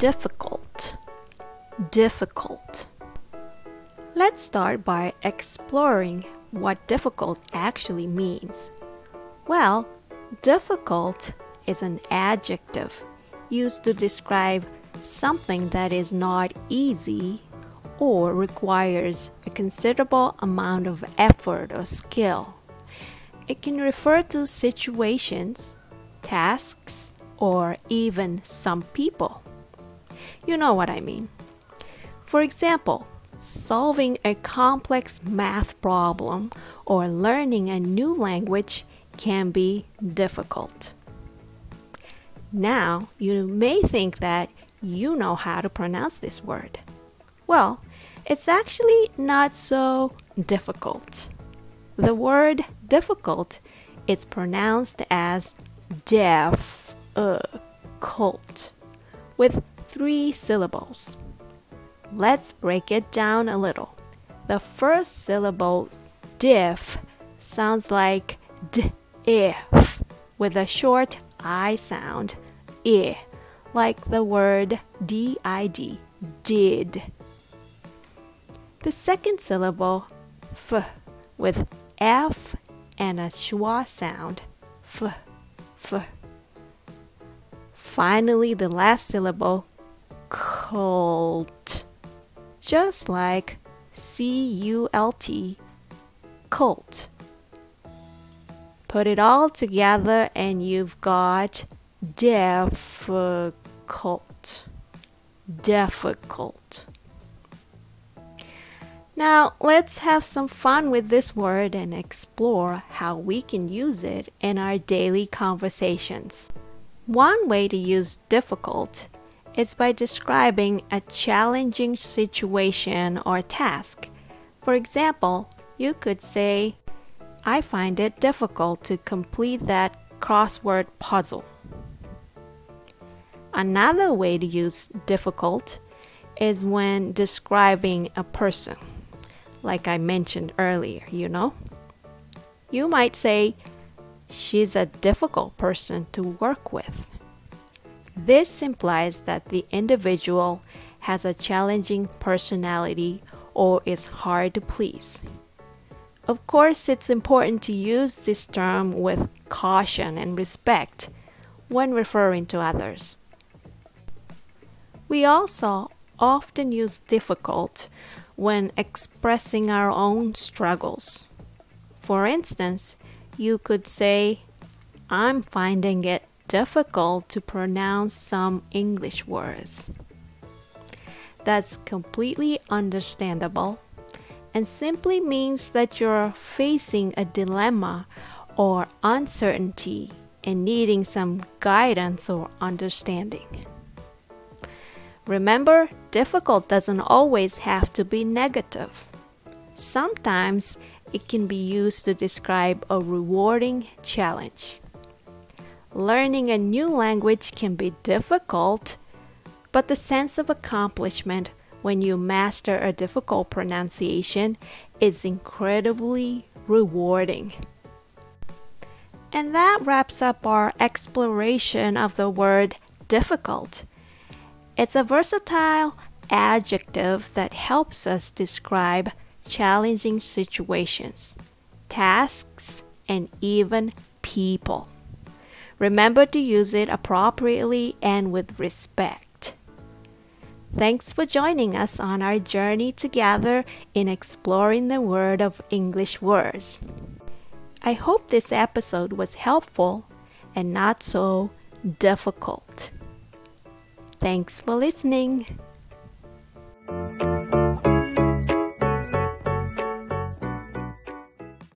difficult, difficult. Let's start by exploring what difficult actually means. Well, difficult is an adjective used to describe something that is not easy or requires a considerable amount of effort or skill. It can refer to situations, tasks, or even some people. You know what I mean. For example, solving a complex math problem or learning a new language can be difficult. Now, you may think that you know how to pronounce this word. Well, it's actually not so difficult. The word difficult is pronounced as deaf, uh, with three syllables. Let's break it down a little. The first syllable, diff, sounds like d if with a short I sound, i, like the word did, did. The second syllable, f, with f and a schwa sound, f, f. Finally, the last syllable, cult, just like C U L T, cult. Put it all together and you've got difficult. Difficult. Now, let's have some fun with this word and explore how we can use it in our daily conversations. One way to use difficult is by describing a challenging situation or task. For example, you could say, I find it difficult to complete that crossword puzzle. Another way to use difficult is when describing a person, like I mentioned earlier, you know? You might say, She's a difficult person to work with. This implies that the individual has a challenging personality or is hard to please. Of course, it's important to use this term with caution and respect when referring to others. We also often use difficult when expressing our own struggles. For instance, you could say, I'm finding it difficult to pronounce some English words. That's completely understandable and simply means that you're facing a dilemma or uncertainty and needing some guidance or understanding. Remember, difficult doesn't always have to be negative. Sometimes it can be used to describe a rewarding challenge. Learning a new language can be difficult, but the sense of accomplishment when you master a difficult pronunciation is incredibly rewarding. And that wraps up our exploration of the word difficult. It's a versatile adjective that helps us describe challenging situations, tasks, and even people. Remember to use it appropriately and with respect. Thanks for joining us on our journey together in exploring the world of English words. I hope this episode was helpful and not so difficult. Thanks for listening.